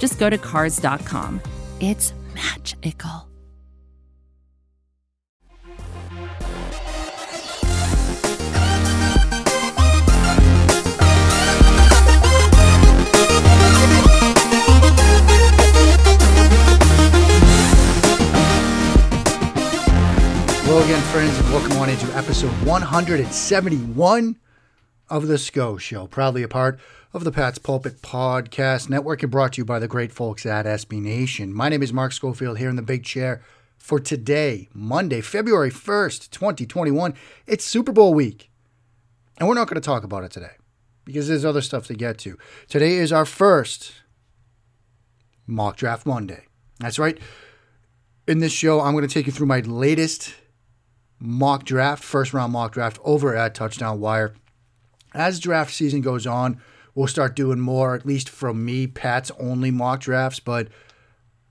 just go to Cars.com. It's magical. Hello again, friends, and welcome on into episode 171 of The Scho Show, proudly a part of the Pat's Pulpit Podcast Network and brought to you by the great folks at SB Nation. My name is Mark Schofield here in the big chair for today, Monday, February 1st, 2021. It's Super Bowl week, and we're not going to talk about it today because there's other stuff to get to. Today is our first Mock Draft Monday. That's right. In this show, I'm going to take you through my latest mock draft, first round mock draft over at Touchdown Wire. As draft season goes on, we'll start doing more, at least from me, Pat's only mock drafts, but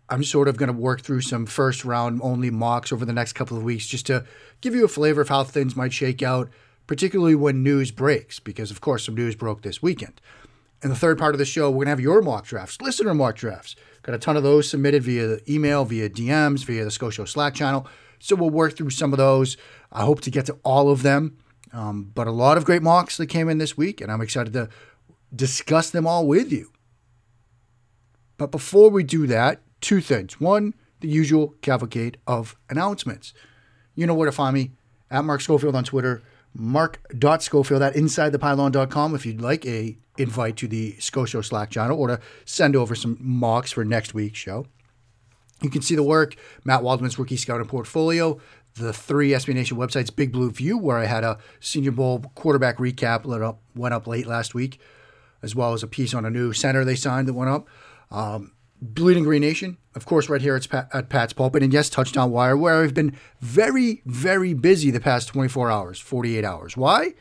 I'm sort of going to work through some first round only mocks over the next couple of weeks just to give you a flavor of how things might shake out, particularly when news breaks, because of course some news broke this weekend. In the third part of the show, we're going to have your mock drafts, listener mock drafts. Got a ton of those submitted via email, via DMs, via the Scho Show Slack channel. So we'll work through some of those. I hope to get to all of them. Um, but a lot of great mocks that came in this week, and I'm excited to discuss them all with you. But before we do that, two things. One, the usual cavalcade of announcements. You know where to find me at Mark Schofield on Twitter, mark.schofield at insidethepylon.com if you'd like a invite to the Scho Show Slack channel or to send over some mocks for next week's show. You can see the work, Matt Waldman's rookie scouting portfolio, the three SB Nation websites, Big Blue View, where I had a Senior Bowl quarterback recap that up, went up late last week, as well as a piece on a new center they signed that went up. Um, Bleeding Green Nation, of course, right here at, Pat, at Pat's Pulpit, and yes, Touchdown Wire, where I've been very, very busy the past 24 hours, 48 hours. Why?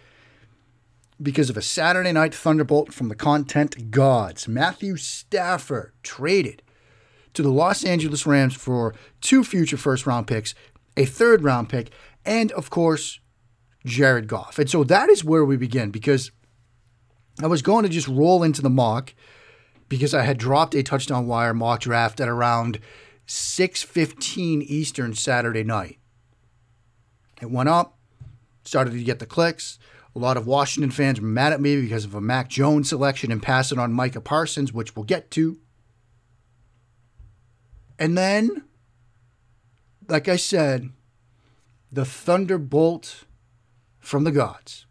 Because of a Saturday night thunderbolt from the content gods. Matthew Stafford traded to the Los Angeles Rams for two future first round picks, a third round pick, and of course, Jared Goff. And so that is where we begin because I was going to just roll into the mock because I had dropped a touchdown wire mock draft at around 6:15 Eastern Saturday night. It went up, started to get the clicks. A lot of Washington fans were mad at me because of a Mac Jones selection and passing on Micah Parsons, which we'll get to. And then, like I said, the thunderbolt from the gods,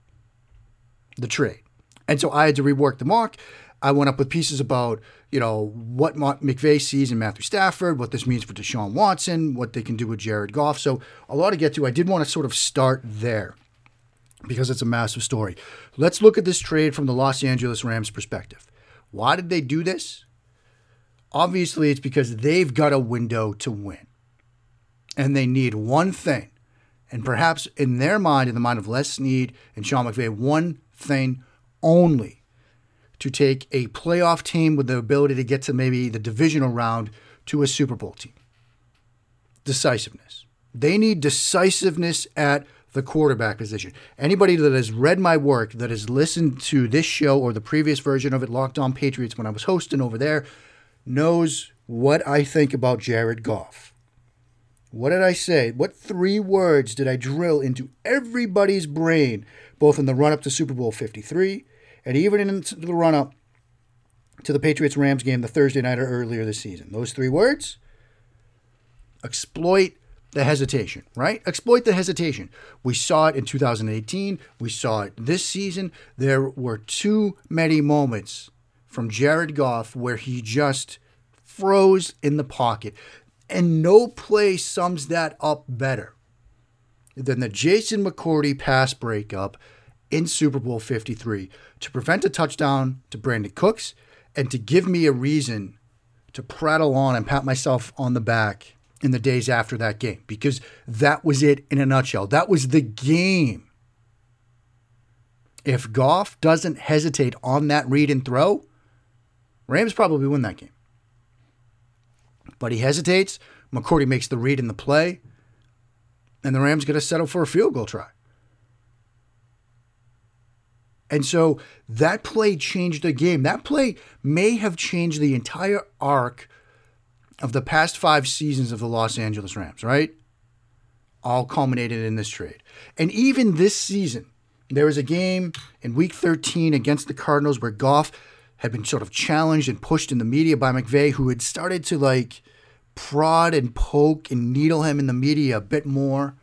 the trade. And so I had to rework the mock. I went up with pieces about, you know, what McVay sees in Matthew Stafford, what this means for Deshaun Watson, what they can do with Jared Goff. So a lot to get to. I did want to sort of start there because it's a massive story. Let's look at this trade from the Los Angeles Rams perspective. Why did they do this? Obviously, it's because they've got a window to win. And they need one thing. And perhaps in their mind, in the mind of Les Snead and Sean McVay, one thing only to take a playoff team with the ability to get to maybe the divisional round to a Super Bowl team. Decisiveness. They need decisiveness at the quarterback position. Anybody that has read my work, that has listened to this show or the previous version of it, Locked On Patriots, when I was hosting over there, knows what I think about Jared Goff. What did I say? What three words did I drill into everybody's brain, both in the run up to Super Bowl 53 and even in the run up to the Patriots Rams game the Thursday night or earlier this season? Those three words exploit the hesitation, right? Exploit the hesitation. We saw it in 2018. We saw it this season. There were too many moments from Jared Goff where he just froze in the pocket. And no play sums that up better than the Jason McCourty pass breakup in Super Bowl 53 to prevent a touchdown to Brandin Cooks and to give me a reason to prattle on and pat myself on the back in the days after that game because that was it in a nutshell. That was the game. If Goff doesn't hesitate on that read and throw, Rams probably win that game. But he hesitates. McCourty makes the read in the play, and the Rams to settle for a field goal try. And so that play changed the game. That play may have changed the entire arc of the past five seasons of the Los Angeles Rams, right? All culminated in this trade. And even this season, there was a game in week 13 against the Cardinals where Goff had been sort of challenged and pushed in the media by McVay, who had started to like prod and poke and needle him in the media a bit more.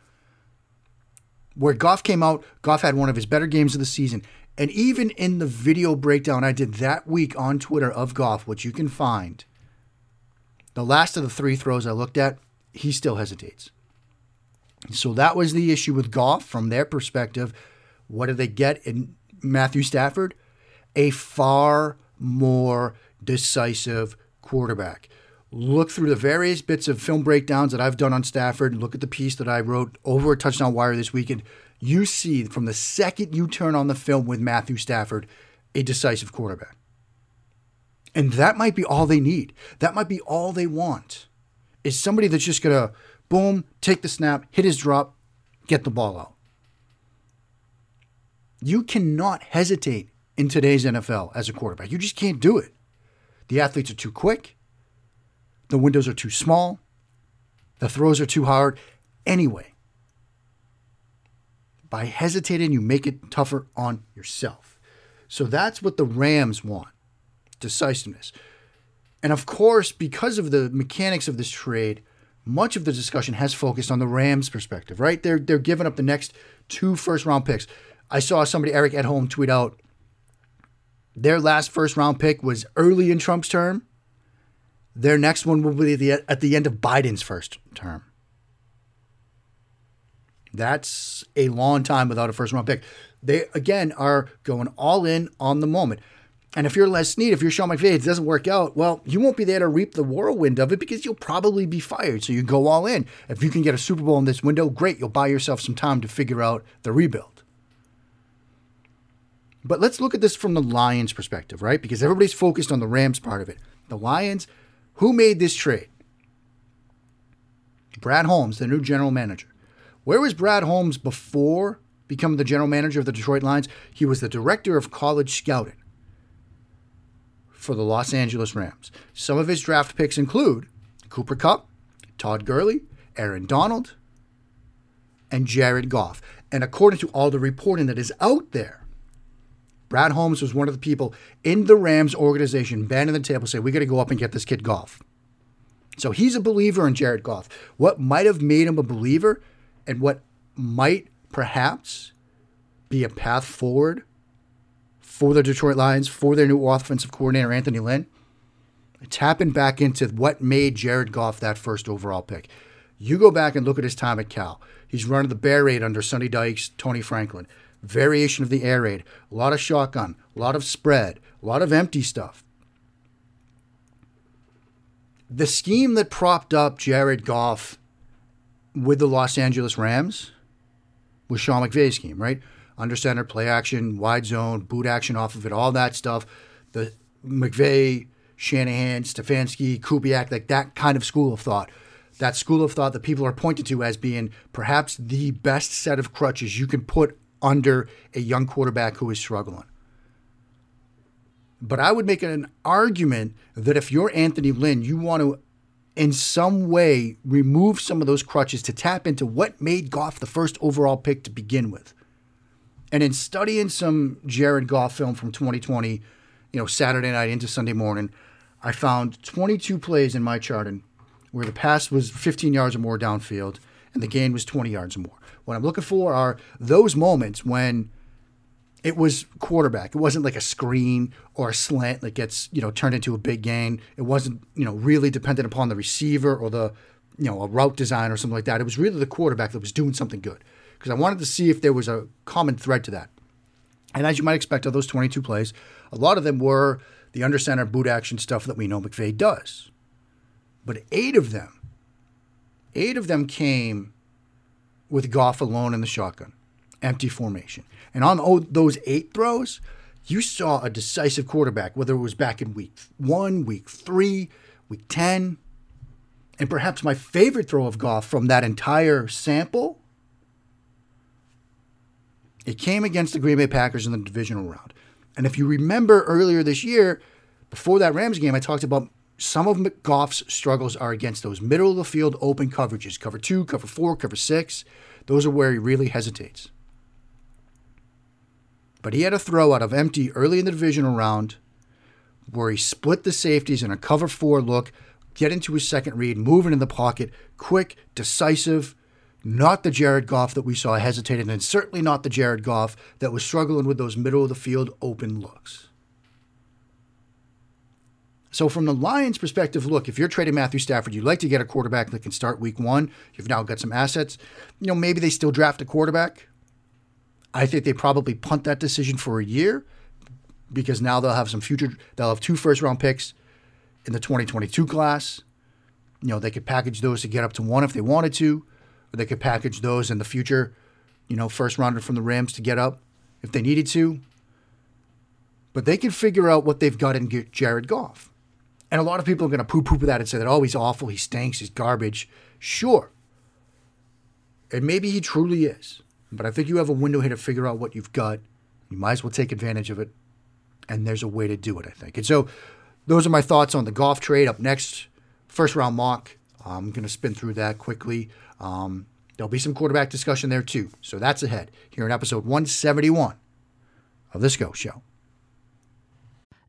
Where Goff came out, Goff had one of his better games of the season. And even in the video breakdown I did that week on Twitter of Goff, which you can find, the last of the three throws I looked at, he still hesitates. So that was the issue with Goff from their perspective. What did they get in Matthew Stafford? A far more decisive quarterback. Look through the various bits of film breakdowns that I've done on Stafford. Look at the piece that I wrote over at touchdown wire this weekend you see from the second you turn on the film with Matthew Stafford a decisive quarterback. And that might be all they need. That might be all they want. Is somebody that's just going to boom, take the snap, hit his drop, get the ball out. You cannot hesitate in today's NFL as a quarterback. You just can't do it. The athletes are too quick. The windows are too small. The throws are too hard. Anyway, by hesitating, you make it tougher on yourself. So that's what the Rams want decisiveness. And of course, because of the mechanics of this trade, much of the discussion has focused on the Rams' perspective, right? They're, they're giving up the next two first round picks. I saw somebody, Eric at home, tweet out their last first round pick was early in Trump's term. Their next one will be at the, at the end of Biden's first term. That's a long time without a first round pick. They, again, are going all in on the moment. And if you're Les Snead, if you're Sean McVay, it doesn't work out, well, you won't be there to reap the whirlwind of it because you'll probably be fired. So you go all in. If you can get a Super Bowl in this window, great. You'll buy yourself some time to figure out the rebuild. But let's look at this from the Lions' perspective, right? Because everybody's focused on the Rams part of it. The Lions, who made this trade? Brad Holmes, the new general manager. Where was Brad Holmes before becoming the general manager of the Detroit Lions? He was the director of college scouting for the Los Angeles Rams. Some of his draft picks include Cooper Kupp, Todd Gurley, Aaron Donald, and Jared Goff. And according to all the reporting that is out there, Brad Holmes was one of the people in the Rams organization banging the table saying, we got to go up and get this kid Goff. So he's a believer in Jared Goff. What might have made him a believer and what might perhaps be a path forward for the Detroit Lions, for their new offensive coordinator, Anthony Lynn, tapping back into what made Jared Goff that first overall pick. You go back and look at his time at Cal. He's running the bear raid under Sonny Dykes, Tony Franklin. Variation of the air raid, a lot of shotgun, a lot of spread, a lot of empty stuff. The scheme that propped up Jared Goff with the Los Angeles Rams was Sean McVay's scheme, right? Under center, play action, wide zone, boot action off of it, all that stuff. The McVay, Shanahan, Stefanski, Kubiak, like that kind of school of thought. That school of thought that people are pointed to as being perhaps the best set of crutches you can put under a young quarterback who is struggling. But I would make an argument that if you're Anthony Lynn, you want to in some way remove some of those crutches to tap into what made Goff the first overall pick to begin with. And in studying some Jared Goff film from 2020, you know, Saturday night into Sunday morning, I found 22 plays in my charting where the pass was 15 yards or more downfield and the gain was 20 yards or more. What I'm looking for are those moments when it was quarterback. It wasn't like a screen or a slant that gets you know turned into a big gain. It wasn't you know really dependent upon the receiver or the you know a route design or something like that. It was really the quarterback that was doing something good because I wanted to see if there was a common thread to that. And as you might expect, of those 22 plays, a lot of them were the under center boot action stuff that we know McVay does. but eight of them, eight of them came with Goff alone in the shotgun, empty formation. And on those eight throws, you saw a decisive quarterback, whether it was back in week one, week three, week 10. And perhaps my favorite throw of Goff from that entire sample, it came against the Green Bay Packers in the divisional round. And if you remember earlier this year, before that Rams game, I talked about some of Goff's struggles are against those middle of the field open coverages cover two, cover four, cover six. Those are where he really hesitates. But he had a throw out of empty early in the divisional round where he split the safeties in a cover four look, get into his second read, moving in the pocket, quick, decisive. Not the Jared Goff that we saw hesitating, and certainly not the Jared Goff that was struggling with those middle of the field open looks. So, from the Lions' perspective, look, if you're trading Matthew Stafford, you'd like to get a quarterback that can start week one. You've now got some assets. You know, maybe they still draft a quarterback. I think they probably punt that decision for a year because now they'll have some future, they'll have two first round picks in the 2022 class. You know, they could package those to get up to one if they wanted to or they could package those in the future, you know, first rounder from the Rams to get up if they needed to. But they can figure out what they've got in Jared Goff. And a lot of people are going to poo poo that and say that, oh, he's awful, he stinks, he's garbage. Sure. And maybe he truly is. But I think you have a window here to figure out what you've got. You might as well take advantage of it. And there's a way to do it, I think. And so those are my thoughts on the Goff trade. Up next, first round mock. I'm going to spin through that quickly. Um, there'll be some quarterback discussion there too. So that's ahead here in episode 171 of The Scho Show.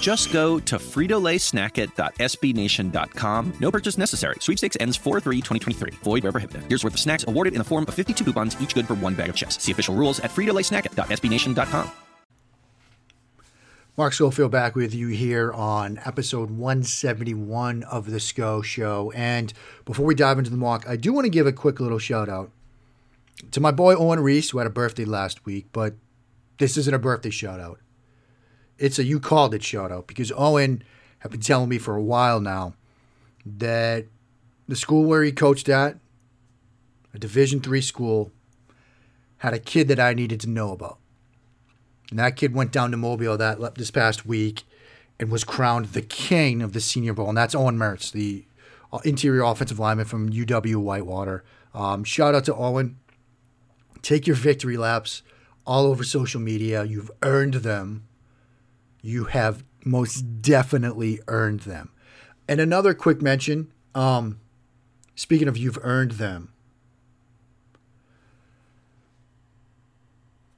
Just go to fritolaysnacket.sbnation.com. No purchase necessary. Sweepstakes ends 4-3-2023. Void where prohibited. Here's worth of snacks awarded in the form of 52 coupons, each good for one bag of chips. See official rules at fritolaysnacket.sbnation.com. Mark Schofield back with you here on episode 171 of the Scho Show. And before we dive into the mock, I do want to give a quick little shout out to my boy Owen Reese, who had a birthday last week, but this isn't a birthday shout out. It's a you called it shout out because Owen have been telling me for a while now that the school where he coached at, a Division three school, had a kid that I needed to know about. And that kid went down to Mobile that this past week and was crowned the king of the Senior Bowl, and that's Quinn Meinerz, the uh, interior offensive lineman from UW Whitewater. Um, shout out to Owen. Take your victory laps all over social media. You've earned them. You have most definitely earned them. And another quick mention um, speaking of you've earned them,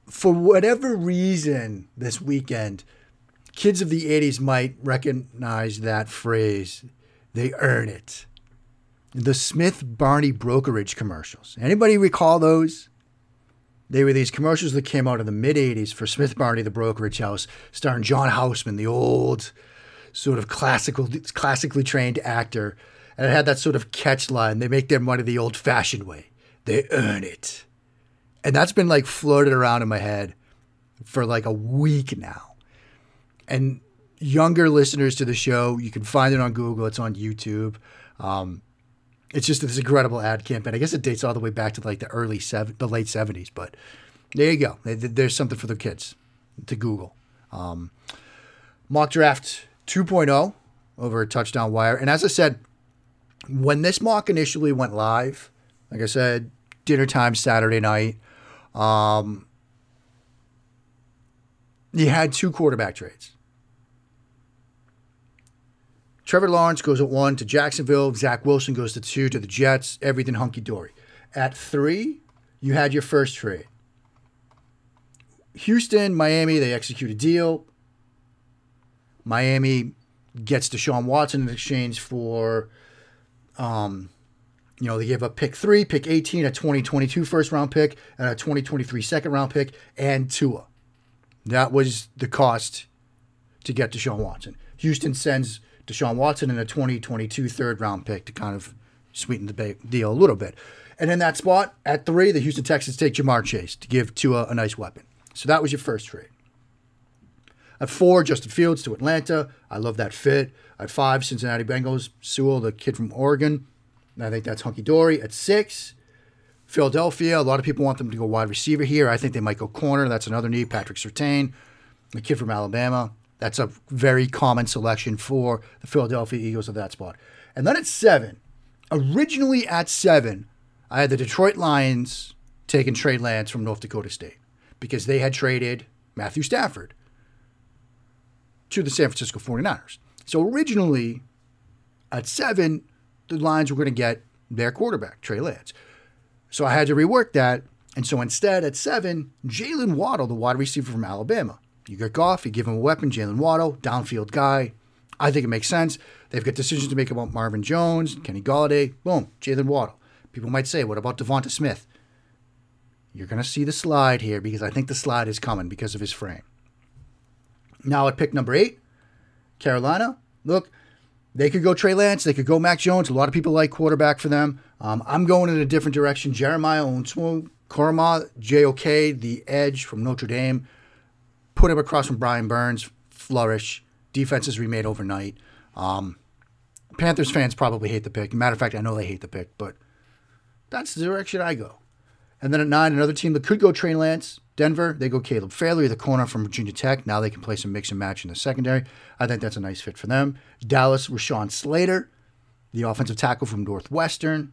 for whatever reason this weekend, kids of the 80s might recognize that phrase. They earn it. The Smith Barney brokerage commercials. Anybody recall those? They were these commercials that came out in the mid 80s for Smith Barney, the brokerage house, starring John Houseman, the old sort of classical, classically trained actor. And it had that sort of catch line they make their money the old fashioned way, they earn it. And that's been like floated around in my head for like a week now. And younger listeners to the show, you can find it on Google, it's on YouTube. Um, it's just this incredible ad campaign. I guess it dates all the way back to like the early seven, the late seventies. But there you go. There's something for the kids to Google. Um, mock draft 2.0 over touchdown wire. And as I said, when this mock initially went live, Like I said, dinner time Saturday night. Um, you had two quarterback trades. Trevor Lawrence goes at one to Jacksonville. Zach Wilson goes to two to the Jets. Everything hunky dory. At three, you had your first trade. Houston, Miami, they execute a deal. Miami gets Deshaun Watson in exchange for, um, you know, they give up pick three, pick 18, a 2022 first round pick, and a 2023 second round pick, and Tua. That was the cost to get Deshaun Watson. Houston sends Deshaun Watson and a 2022 third round pick to kind of sweeten the deal a little bit. And in that spot at three, the Houston Texans take Ja'Marr Chase to give Tua a nice weapon. So that was your first trade. At four, Justin Fields to Atlanta. I love that fit. At five, Cincinnati Bengals, Sewell, the kid from Oregon. I think that's hunky dory. At six, Philadelphia. A lot of people want them to go wide receiver here. I think they might go corner. That's another need. Patrick Surtain, the kid from Alabama. That's a very common selection for the Philadelphia Eagles of that spot. And then at seven, originally at seven, I had the Detroit Lions taking Trey Lance from North Dakota State because they had traded Matthew Stafford to the San Francisco 49ers. So originally at seven, the Lions were going to get their quarterback, Trey Lance. So I had to rework that. And so instead, at seven, Jalen Waddle, the wide receiver from Alabama. You get Goff, you give him a weapon, Jalen Waddle, downfield guy. I think it makes sense. They've got decisions to make about Marvin Jones, Kenny Golladay. Boom, Jalen Waddle. People might say, what about Devonta Smith? You're going to see the slide here because I think the slide is coming because of his frame. Now at pick number eight, Carolina. Look, they could go Trey Lance. They could go Mac Jones. A lot of people like quarterback for them. Um, I'm going in a different direction. Jeremiah Owusu, Koramoah, JOK, the edge from Notre Dame. Put him across from Brian Burns. Flourish. Defenses remade overnight. Um, Panthers fans probably hate the pick. Matter of fact, I know they hate the pick, but that's the direction I go. And then at nine, another team that could go Trey Lance, Denver, they go Caleb Farley, the corner from Virginia Tech. Now they can play some mix and match in the secondary. I think that's a nice fit for them. Dallas, Rashawn Slater, the offensive tackle from Northwestern.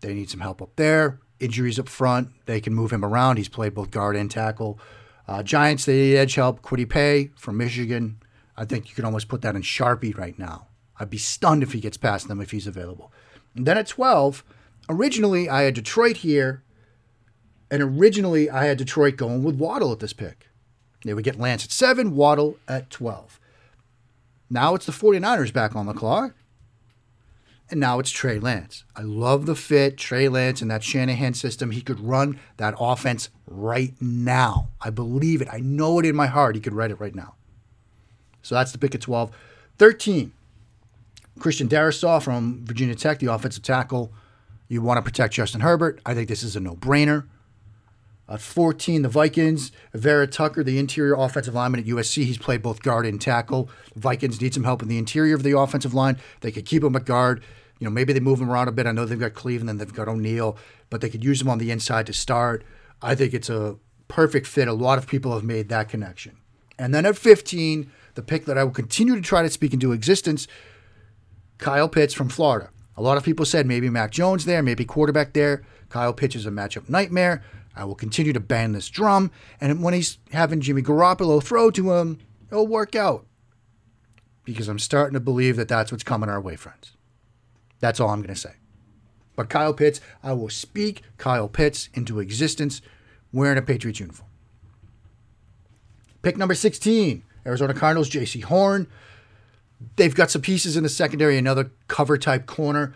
They need some help up there. Injuries up front. They can move him around. He's played both guard and tackle. Uh, Giants, they need edge help. Kwity Paye from Michigan. I think you can almost put that in Sharpie right now. I'd be stunned if he gets past them if he's available. And then at 12, originally I had Detroit here and originally, I had Detroit going with Waddle at this pick. They would get Lance at seven, Waddle at 12. Now it's the 49ers back on the clock. And now it's Trey Lance. I love the fit, Trey Lance and that Shanahan system. He could run that offense right now. I believe it. I know it in my heart. He could write it right now. So that's the pick at 12. 13, Christian Darrisaw from Virginia Tech, the offensive tackle. You want to protect Justin Herbert. I think this is a no brainer. At 14, the Vikings. Vera Tucker, the interior offensive lineman at USC. He's played both guard and tackle. The Vikings need some help in the interior of the offensive line. They could keep him at guard. You know, maybe they move him around a bit. I know they've got Cleveland, and they've got O'Neill, but they could use him on the inside to start. I think it's a perfect fit. A lot of people have made that connection. And then at 15, the pick that I will continue to try to speak into existence, Kyle Pitts from Florida. A lot of people said maybe Mac Jones there, maybe quarterback there. Kyle Pitts is a matchup nightmare. I will continue to bang this drum. And when he's having Jimmy Garoppolo throw to him, it'll work out. Because I'm starting to believe that that's what's coming our way, friends. That's all I'm going to say. But Kyle Pitts, I will speak Kyle Pitts into existence wearing a Patriots uniform. Pick number 16, Arizona Cardinals, Jaycee Horn. They've got some pieces in the secondary, another cover type corner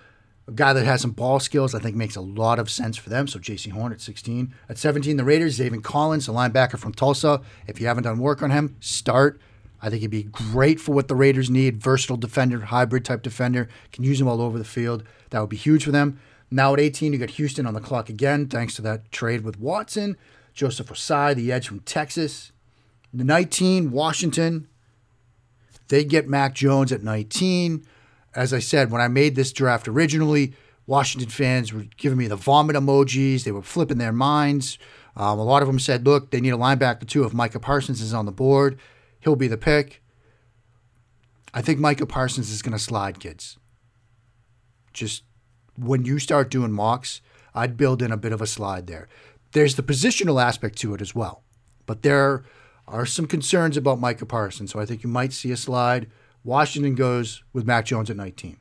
a guy that has some ball skills, I think makes a lot of sense for them. So Jaycee Horn at 16. At 17, the Raiders, Zaven Collins, a linebacker from Tulsa. If you haven't done work on him, start. I think he'd be great for what the Raiders need. Versatile defender, hybrid type defender. Can use him all over the field. That would be huge for them. Now at 18, you got Houston on the clock again, thanks to that trade with Watson. Joseph Ossai, the edge from Texas. The 19, Washington. They get Mac Jones at 19 as I said, when I made this draft originally, Washington fans were giving me the vomit emojis. They were flipping their minds. Um, a lot of them said, look, they need a linebacker too. If Micah Parsons is on the board, he'll be the pick. I think Micah Parsons is going to slide, kids. Just when you start doing mocks, I'd build in a bit of a slide there. There's the positional aspect to it as well, but there are some concerns about Micah Parsons, so I think you might see a slide. Washington goes with Mac Jones at 19.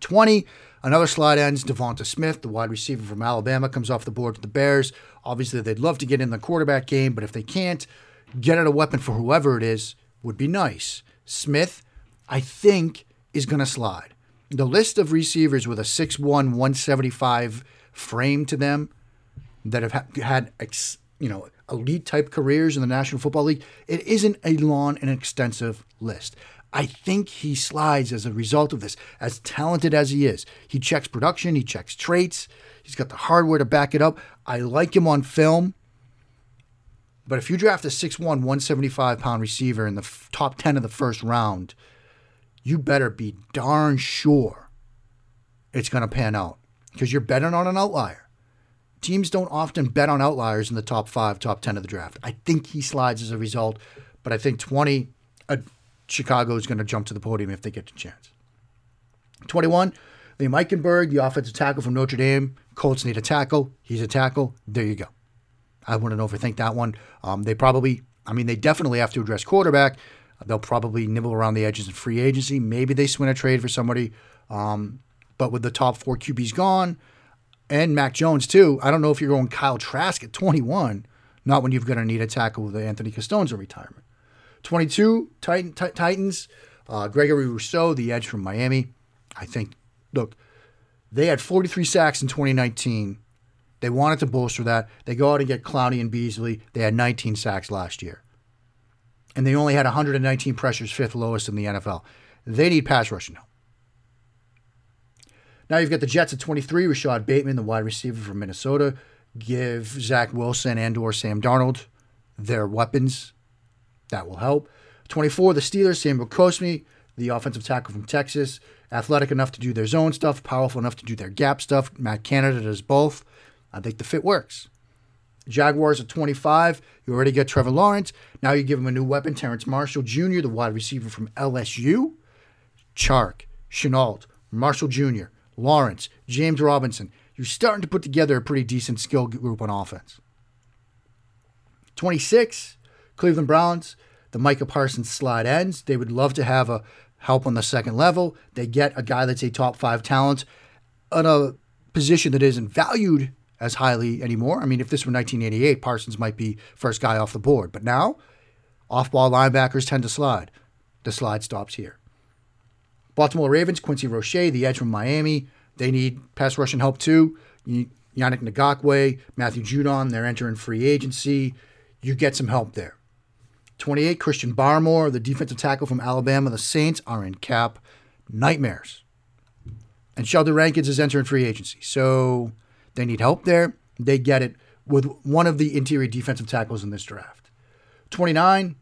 20, another slide ends. Devonta Smith, the wide receiver from Alabama, comes off the board to the Bears. Obviously, they'd love to get in the quarterback game, but if they can't, get out a weapon for whoever it is would be nice. Smith, I think, is going to slide. The list of receivers with a 6'1, 175 frame to them that have had, you know, elite type careers in the National Football League, it isn't a long and extensive list. I think he slides as a result of this, as talented as he is. He checks production, he checks traits, he's got the hardware to back it up. I like him on film. But if you draft a 6'1, 175 pound receiver in the f- top 10 of the first round, you better be darn sure it's going to pan out because you're betting on an outlier. Teams don't often bet on outliers in the top five, top 10 of the draft. I think he slides as a result, but I think 20, uh, Chicago is going to jump to the podium if they get the chance. 21, Liam Eichenberg, the offensive tackle from Notre Dame. Colts need a tackle. He's a tackle. There you go. I wouldn't overthink that one. Um, they probably, I mean, they definitely have to address quarterback. They'll probably nibble around the edges in free agency. Maybe they swing a trade for somebody. Um, but with the top four QBs gone and Mac Jones too, I don't know if you're going Kyle Trask at 21. Not when you've got to need a tackle with Anthony Castonzo retirement. 22 Titan, t- Titans. Uh, Gregory Rousseau, the edge from Miami. I think, look, they had 43 sacks in 2019. They wanted to bolster that. They go out and get Clowney and Beasley. They had 19 sacks last year and they only had 119 pressures, fifth lowest in the NFL. They need pass rushing now. Now you've got the Jets at 23, Rashod Bateman, the wide receiver from Minnesota. Give Zach Wilson and or Sam Darnold their weapons. That will help. 24, the Steelers, Samuel Cosmi, the offensive tackle from Texas. Athletic enough to do their zone stuff, powerful enough to do their gap stuff. Matt Canada does both. I think the fit works. Jaguars at 25. You already get Trevor Lawrence. Now you give him a new weapon, Terrace Marshall Jr., the wide receiver from LSU. Chark, Shenault, Marshall Jr., Lawrence, James Robinson. You're starting to put together a pretty decent skill group on offense. 26, Cleveland Browns. The Micah Parsons slide ends. They would love to have a help on the second level. They get a guy that's a top five talent on a position that isn't valued as highly anymore. I mean, if this were 1988, Parsons might be first guy off the board. But now, off ball linebackers tend to slide. The slide stops here. Baltimore Ravens, Quincy Roche, the edge from Miami. They need pass rushing help too. Yannick Ngakoue, Matthew Judon, they're entering free agency. You get some help there. 28, Christian Barmore, the defensive tackle from Alabama. The Saints are in cap nightmares. And Sheldon Rankins is entering free agency. So they need help there. They get it with one of the interior defensive tackles in this draft. 29,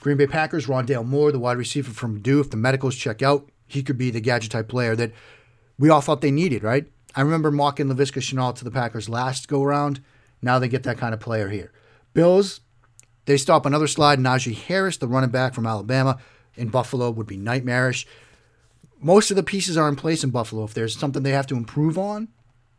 Green Bay Packers, Rondale Moore, the wide receiver from Purdue. If the medicals check out, he could be the gadget type player that we all thought they needed, right? I remember mocking Laviska Shenault to the Packers last go around. Now they get that kind of player here. Bills, they stop another slide. Najee Harris, the running back from Alabama in Buffalo, would be nightmarish. Most of the pieces are in place in Buffalo. If there's something they have to improve on,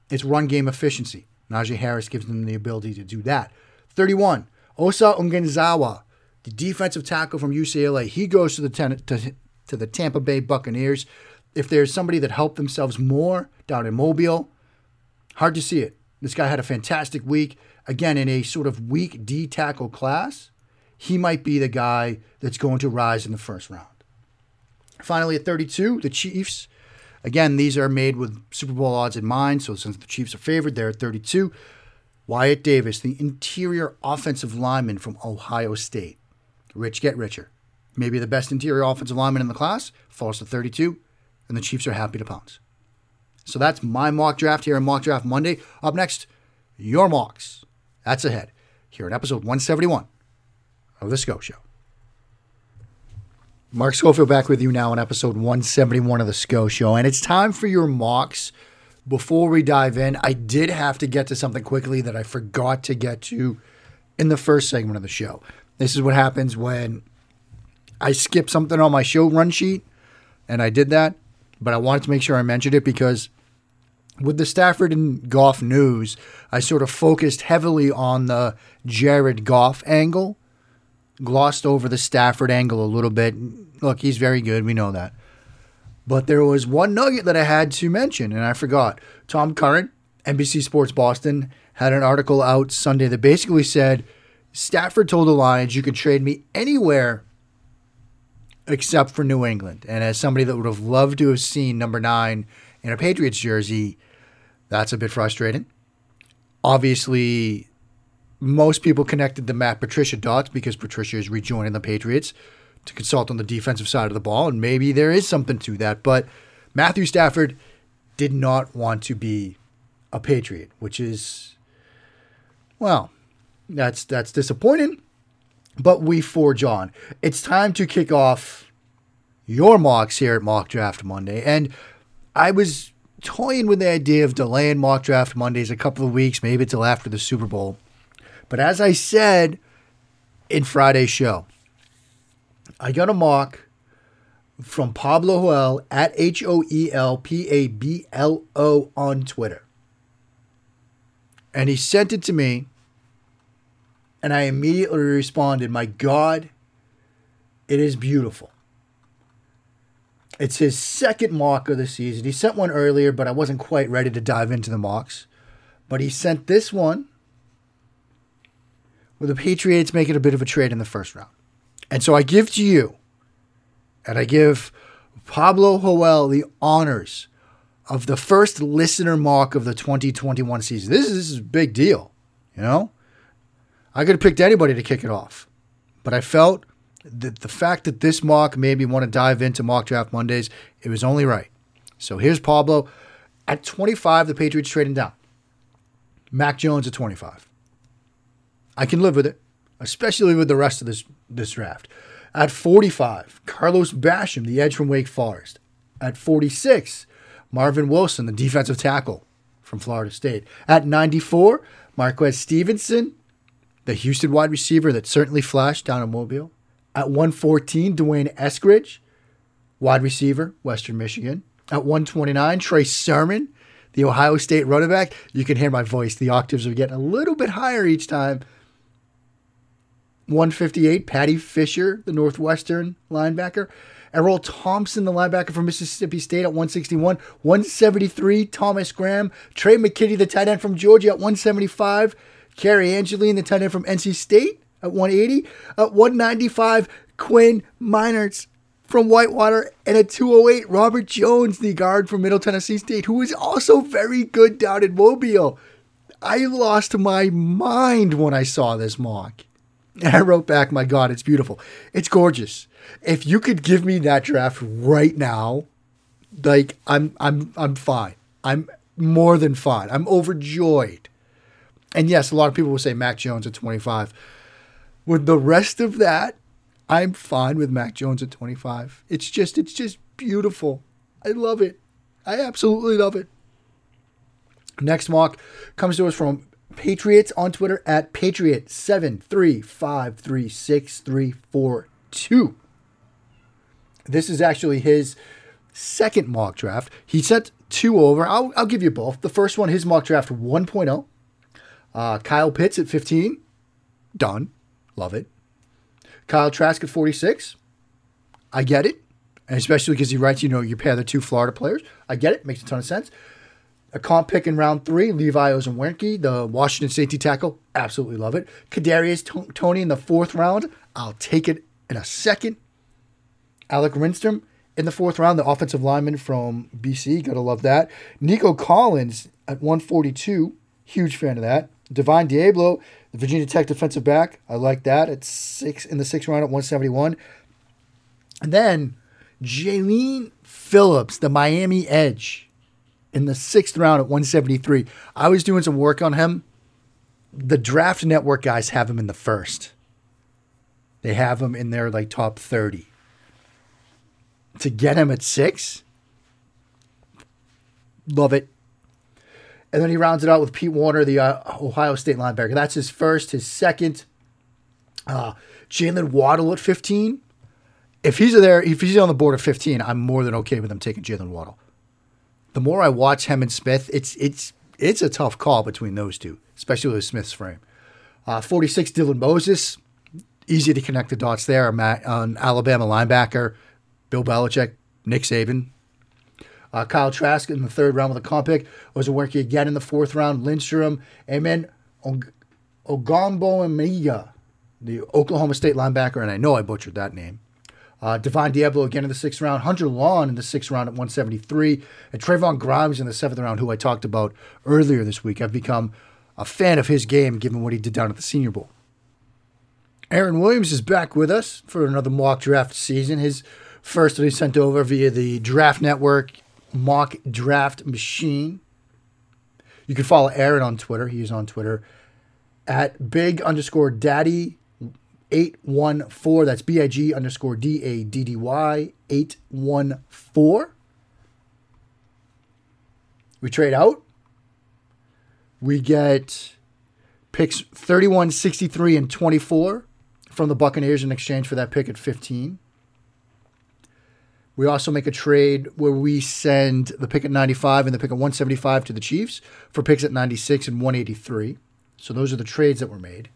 it's run game efficiency. Najee Harris gives them the ability to do that. 31. Osa Ogunbowale, the defensive tackle from UCLA. He goes to the, ten, to, to the Tampa Bay Buccaneers. If there's somebody that helped themselves more down in Mobile, hard to see it. This guy had a fantastic week. Again, in a sort of weak D tackle class, he might be the guy that's going to rise in the first round. Finally, at 32, the Chiefs Again, these are made with Super Bowl odds in mind. So since the Chiefs are favored, they're at 32. Wyatt Davis, the interior offensive lineman from Ohio State. Rich get richer. Maybe the best interior offensive lineman in the class falls to 32, and the Chiefs are happy to pounce. So that's my mock draft here on Mock Draft Monday. Up next, your mocks. That's ahead here in episode 171 of The Scho Show. Mark Schofield back with you now in episode 171 of the Scho Show, and it's time for your mocks. Before we dive in, I did have to get to something quickly that I forgot to get to in the first segment of the show. This is what happens when I skip something on my show run sheet, and I did that, but I wanted to make sure I mentioned it because with the Stafford and Goff news, I sort of focused heavily on the Jared Goff angle, glossed over the Stafford angle a little bit. Look, he's very good. We know that. But there was one nugget that I had to mention, and I forgot. Tom Curran, NBC Sports Boston, had an article out Sunday that basically said Stafford told the Lions you could trade me anywhere except for New England. And as somebody that would have loved to have seen number nine in a Patriots jersey, that's a bit frustrating. Obviously, most people connected the Matt Patricia dots because Patricia is rejoining the Patriots to consult on the defensive side of the ball, and maybe there is something to that. But Matthew Stafford did not want to be a Patriot, which is, well, that's that's disappointing. But we forge on. It's time to kick off your mocks here at Mock Draft Monday, and I was toying with the idea of delaying Mock Draft Mondays a couple of weeks, maybe till after the Super Bowl. But as I said in Friday's show, I got a mock from Pablo Hoel at H O E L P A B L O on Twitter. And he sent it to me, and I immediately responded, My God, it is beautiful. It's his second mock of the season. He sent one earlier, but I wasn't quite ready to dive into the mocks. But he sent this one with the Patriots make it a bit of a trade in the first round. And so I give to you, and I give Pablo Hoel the honors of the first listener mock of the 2021 season. This is, this is a big deal, you know? I could have picked anybody to kick it off, but I felt that the fact that this mock made me want to dive into mock draft Mondays, it was only right. So here's Pablo. At 25, the Patriots trading down. Mac Jones at 25. I can live with it, especially with the rest of this, this draft. At 45, Carlos Basham, the edge from Wake Forest. At 46, Marvin Wilson, the defensive tackle from Florida State. At 94, Marquez Stevenson, the Houston wide receiver that certainly flashed down in Mobile. At 114, D'Wayne Eskridge, wide receiver, Western Michigan. At 129, Trey Sermon, the Ohio State running back. You can hear my voice. The octaves are getting a little bit higher each time. 158, Paddy Fisher, the Northwestern linebacker. Erroll Thompson, the linebacker from Mississippi State at 161. 173, Thomas Graham. Trey McKitty, the tight end from Georgia at 175. Cary Angeline, the tight end from NC State at 180. At 195, Quinn Meinerz from Whitewater. And at 208, Robert Jones, the guard from Middle Tennessee State, who is also very good down in Mobile. I lost my mind when I saw this mock. And I wrote back, my God, it's beautiful. It's gorgeous. If you could give me that draft right now, like I'm I'm I'm fine. I'm more than fine. I'm overjoyed. And yes, a lot of people will say Mac Jones at 25. With the rest of that, I'm fine with Mac Jones at 25. It's just it's just beautiful. I love it. I absolutely love it. Next mock comes to us from Patriots on Twitter at Patriot735363342. This is actually his second mock draft. He sent two over. I'll, I'll give you both. The first one, his mock draft 1.0. Uh, Kyle Pitts at 15. Done. Love it. Kyle Trask at 46. I get it. And especially because he writes, you know, you pair the two Florida players. I get it. Makes a ton of sense. A comp pick in round three, Levi Onwuzurike, the Washington safety tackle. Absolutely love it. Kadarius T- Toney in the fourth round. I'll take it in a second. Alec Lindstrom in the fourth round, the offensive lineman from BC. Gotta love that. Nico Collins at 142. Huge fan of that. Divine Deablo, the Virginia Tech defensive back. I like that at six in the sixth round at 171. And then Jaelan Phillips, the Miami Edge in the sixth round at 173. I was doing some work on him. The draft network guys have him in the first. They have him in their like top 30. To get him at six, love it. And then he rounds it out with Pete Werner, the uh, Ohio State linebacker. That's his first. His second, uh, Jalen Waddle at 15. If he's there, if he's on the board at 15, I'm more than okay with him taking Jalen Waddle. the more I watch him and Smith, it's it's it's a tough call between those two, especially with Smith's frame. Uh, 46, Dylan Moses. Easy to connect the dots there. On Alabama linebacker, Bill Belichick, Nick Saban. Uh, Kyle Trask in the third round with a comp pick. Ozawinki again in the fourth round. Lindstrom. Amen. Og- Ogbongbemiga, the Oklahoma State linebacker, and I know I butchered that name. Uh, Divine Deablo again in the sixth round. Hunter Long in the sixth round at 173. And Trevon Grimes in the seventh round, who I talked about earlier this week. I've become a fan of his game given what he did down at the Senior Bowl. Aaron Williams is back with us for another mock draft season. His first that he sent over via the Draft Network mock draft machine. You can follow Aaron on Twitter. He is on Twitter at big underscore daddy 814. That's B I G underscore D A D D Y 814. We trade out. We get picks 31, 63, and 24 from the Buccaneers in exchange for that pick at 15. We also make a trade where we send the pick at 95 and the pick at 175 to the Chiefs for picks at 96 and 183. So those are the trades that were made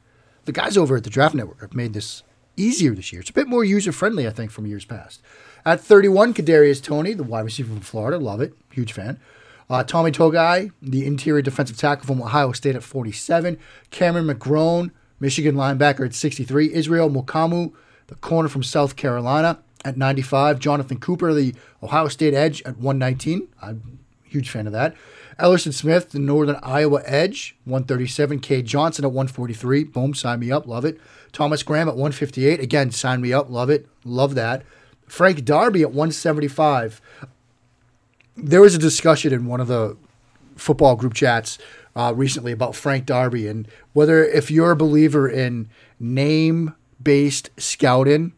the guys over at the Draft Network have made this easier this year. It's a bit more user friendly, I think, from years past. At 31, Kadarius Toney, the wide receiver from Florida, love it, huge fan. Uh, Tommy Togiai, the interior defensive tackle from Ohio State at 47. Cameron McGrone, Michigan linebacker at 63. Israel Mukuamu, the corner from South Carolina at 95. Jonathan Cooper, the Ohio State edge at 119. I'm a huge fan of that. Elerson Smith, the Northern Iowa Edge, 137. K. Johnson at 143. Boom, sign me up. Love it. Thomas Graham at 158. Again, sign me up. Love it. Love that. Frank Darby at 175. There was a discussion in one of the football group chats uh, recently about Frank Darby and whether if you're a believer in name based scouting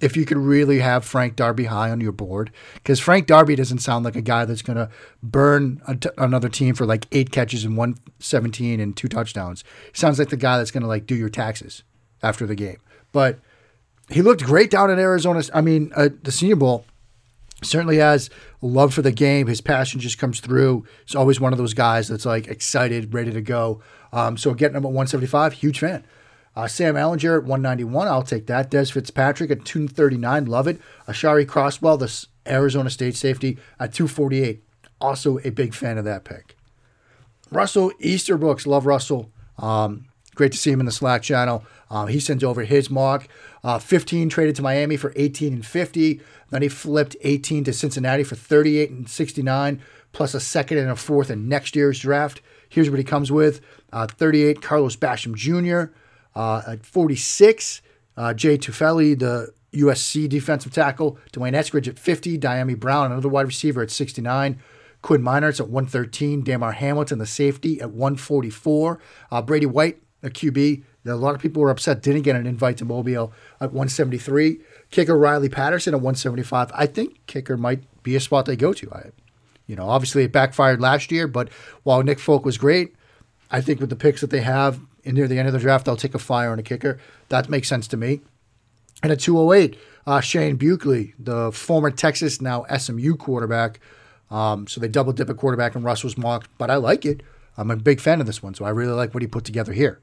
if you could really have Frank Darby high on your board. Because Frank Darby doesn't sound like a guy that's going to burn another team for like eight catches and 117 and two touchdowns. He sounds like the guy that's going to like do your taxes after the game. But he looked great down in Arizona. I mean, uh, the Senior Bowl certainly has love for the game. His passion just comes through. He's always one of those guys that's like excited, ready to go. Um, so getting him at 175, huge fan. Uh, Sam Ehlinger at 191, I'll take that. Dez Fitzpatrick at 239, love it. Aashari Crosswell, the Arizona State safety, at 248, also a big fan of that pick. Russell Easterbrook, love Russell. Um, great to see him in the Slack channel. Uh, he sends over his mock. Uh, 15 traded to Miami for 18 and 50. Then he flipped 18 to Cincinnati for 38 and 69, plus a second and a fourth in next year's draft. Here's what he comes with uh, 38 Carlos Basham Jr., uh, at 46, uh, Jay Tufele, the USC defensive tackle. D'Wayne Eskridge at 50. Dyami Brown, another wide receiver at 69. Quinn Meinerz at 113. Damar Hamlin, the safety, at 144. Uh, Brady White, a QB. A lot of people were upset didn't get an invite to Mobile at 173. Kicker Riley Patterson at 175. I think kicker might be a spot they go to. I, you know, obviously it backfired last year, but while Nick Folk was great, I think with the picks that they have, and near the end of the draft, they'll take a flyer on a kicker. That makes sense to me. And at 208, uh, Shane Buechele, the former Texas, now SMU quarterback. Um, so they double dip a quarterback, and Russ was mocked, but I like it. I'm a big fan of this one, so I really like what he put together here.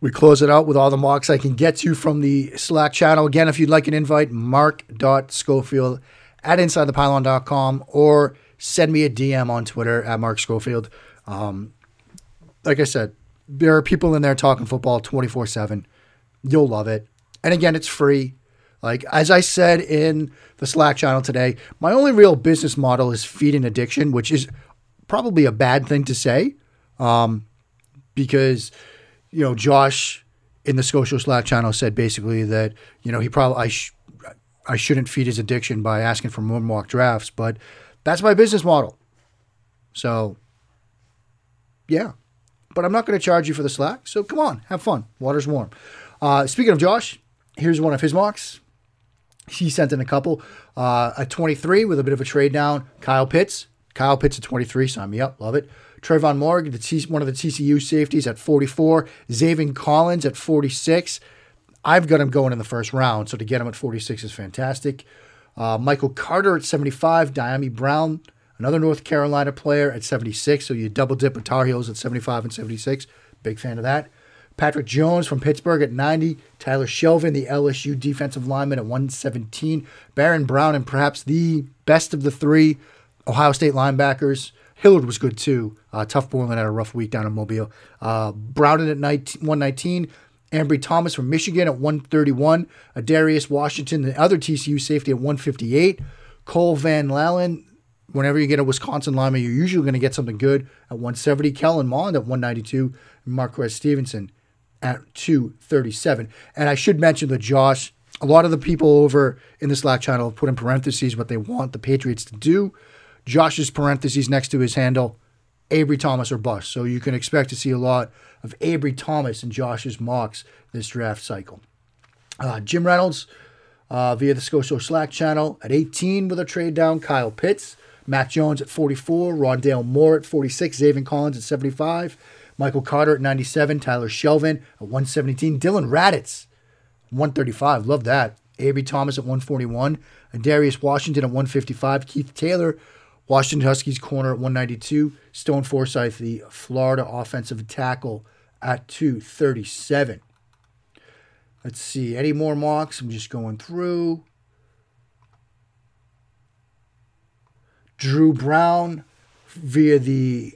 We close it out with all the mocks I can get to from the Slack channel. Again, if you'd like an invite, mark.schofield at insidethepylon.com or send me a DM on Twitter at Mark Schofield. Um, like I said, there are people in there talking football 24 7. You'll love it. And again, it's free. Like, as I said in the Slack channel today, my only real business model is feeding addiction, which is probably a bad thing to say um, because, you know, Josh in the Scho Show Slack channel said basically that, you know, he probably, I, sh- I shouldn't feed his addiction by asking for more mock drafts, but that's my business model. So, yeah but I'm not going to charge you for the slack. So come on, have fun. Water's warm. Uh, speaking of Josh, here's one of his mocks. He sent in a couple. Uh, a 23 with a bit of a trade down. Kyle Pitts. Kyle Pitts at 23. Sign me up. Love it. Trevon Moehrig, one of the TCU safeties at 44. Zaven Collins at 46. I've got him going in the first round, so to get him at 46 is fantastic. Uh, Michael Carter at 75. Dyami Brown, another North Carolina player at 76. So you double dip with Tar Heels at 75 and 76. Big fan of that. Patrick Jones from Pittsburgh at 90. Tyler Shelvin, the LSU defensive lineman, at 117. Baron Brown, and perhaps the best of the three Ohio State linebackers. Hilliard was good too. Uh, Tuf Borland had a rough week down in Mobile. Uh, Browning at 19, 119. Ambry Thomas from Michigan at 131. Darius Washington, the other TCU safety, at 158. Cole Van Lanen, whenever you get a Wisconsin lineman, you're usually going to get something good at 170. Kellen Mond at 192. And Marquez Stevenson at 237. And I should mention that Josh, a lot of the people over in the Slack channel have put in parentheses what they want the Patriots to do. Josh's parentheses next to his handle, Ambry Thomas or bust. So you can expect to see a lot of Ambry Thomas and Josh's mocks this draft cycle. Uh, Jim Reynolds uh, via the Scho Show Slack channel at 18 with a trade down. Kyle Pitts, Matt Jones at 44, Rondale Moore at 46, Zaven Collins at 75, Michael Carter at 97, Tyler Shelvin at 117, Dillon Radunz 135. Love that. Ambry Thomas at 141, Darius Washington at 155, Keith Taylor Washington Huskies corner at 192. Stone Forsythe, the Florida offensive tackle, at 237. Let's see. Any more mocks? I'm just going through. Drew Brown via the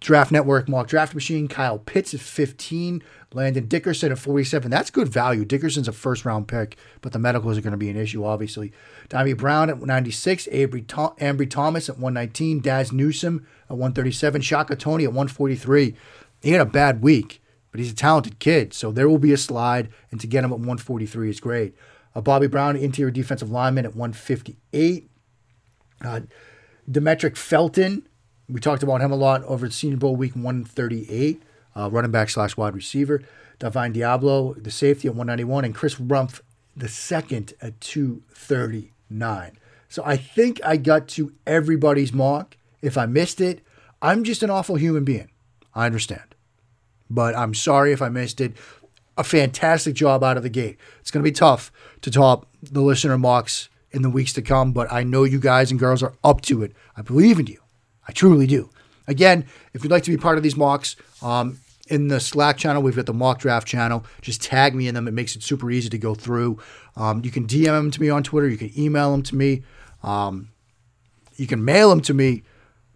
Draft Network mock draft machine. Kyle Pitts at 15. Landon Dickerson at 47. That's good value. Dickerson's a first round pick, but the medicals are going to be an issue, obviously. Dyami Brown at 96. Ambry, Tom- Ambry Thomas at 119. Dazz Newsome at 137. Shaka Toney at 143. He had a bad week, but he's a talented kid, so there will be a slide, and to get him at 143 is great. Uh, Bobby Brown, interior defensive lineman at 158. Uh, Demetric Felton, we talked about him a lot over at Senior Bowl week 138 uh, running back slash wide receiver. Divine Deablo, the safety at 191, and Chris Rumph, the second at 239. So I think I got to everybody's mock. If I missed it, I'm just an awful human being. I understand. But I'm sorry if I missed it. A fantastic job out of the gate. It's going to be tough to top the listener mocks in the weeks to come, but I know you guys and girls are up to it. I believe in you. I truly do. Again, if you'd like to be part of these mocks, um, in the Slack channel, we've got the mock draft channel. Just tag me in them. It makes it super easy to go through. Um, you can DM them to me on Twitter. You can email them to me. Um, you can mail them to me,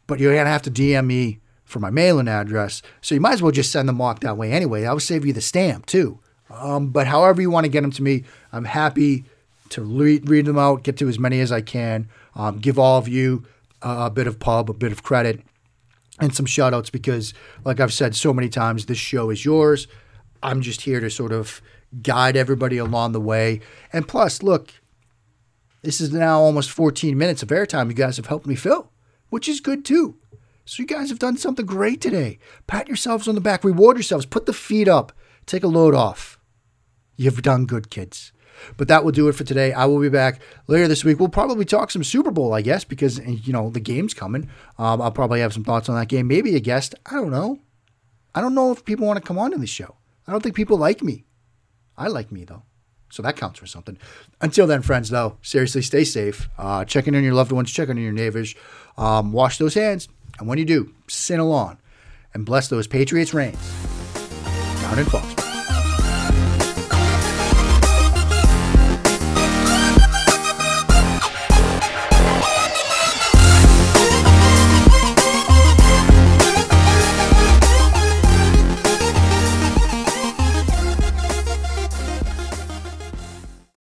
but you're going to have to DM me for my mailing address. So you might as well just send the mock that way anyway. I'll save you the stamp too. Um, but however you want to get them to me, I'm happy to read, read them out, get to as many as I can, um, give all of you a, a bit of pub, a bit of credit and some shout outs because, like I've said so many times, this show is yours. I'm just here to sort of guide everybody along the way. And plus, look, this is now almost 14 minutes of airtime you guys have helped me fill, which is good too. So you guys have done something great today. Pat yourselves on the back, reward yourselves, put the feet up, take a load off. You've done good, kids. But that will do it for today. I will be back later this week. We'll probably talk some Super Bowl, I guess, because you know the game's coming. Um, I'll probably have some thoughts on that game. Maybe a guest. I don't know. I don't know if people want to come on to the show. I don't think people like me. I like me though. So that counts for something. Until then, friends, though, seriously, stay safe. Uh, checking on your loved ones, checking on your neighbors. Um, wash those hands. And when you do, sin along and bless those Patriots rains down in Fox.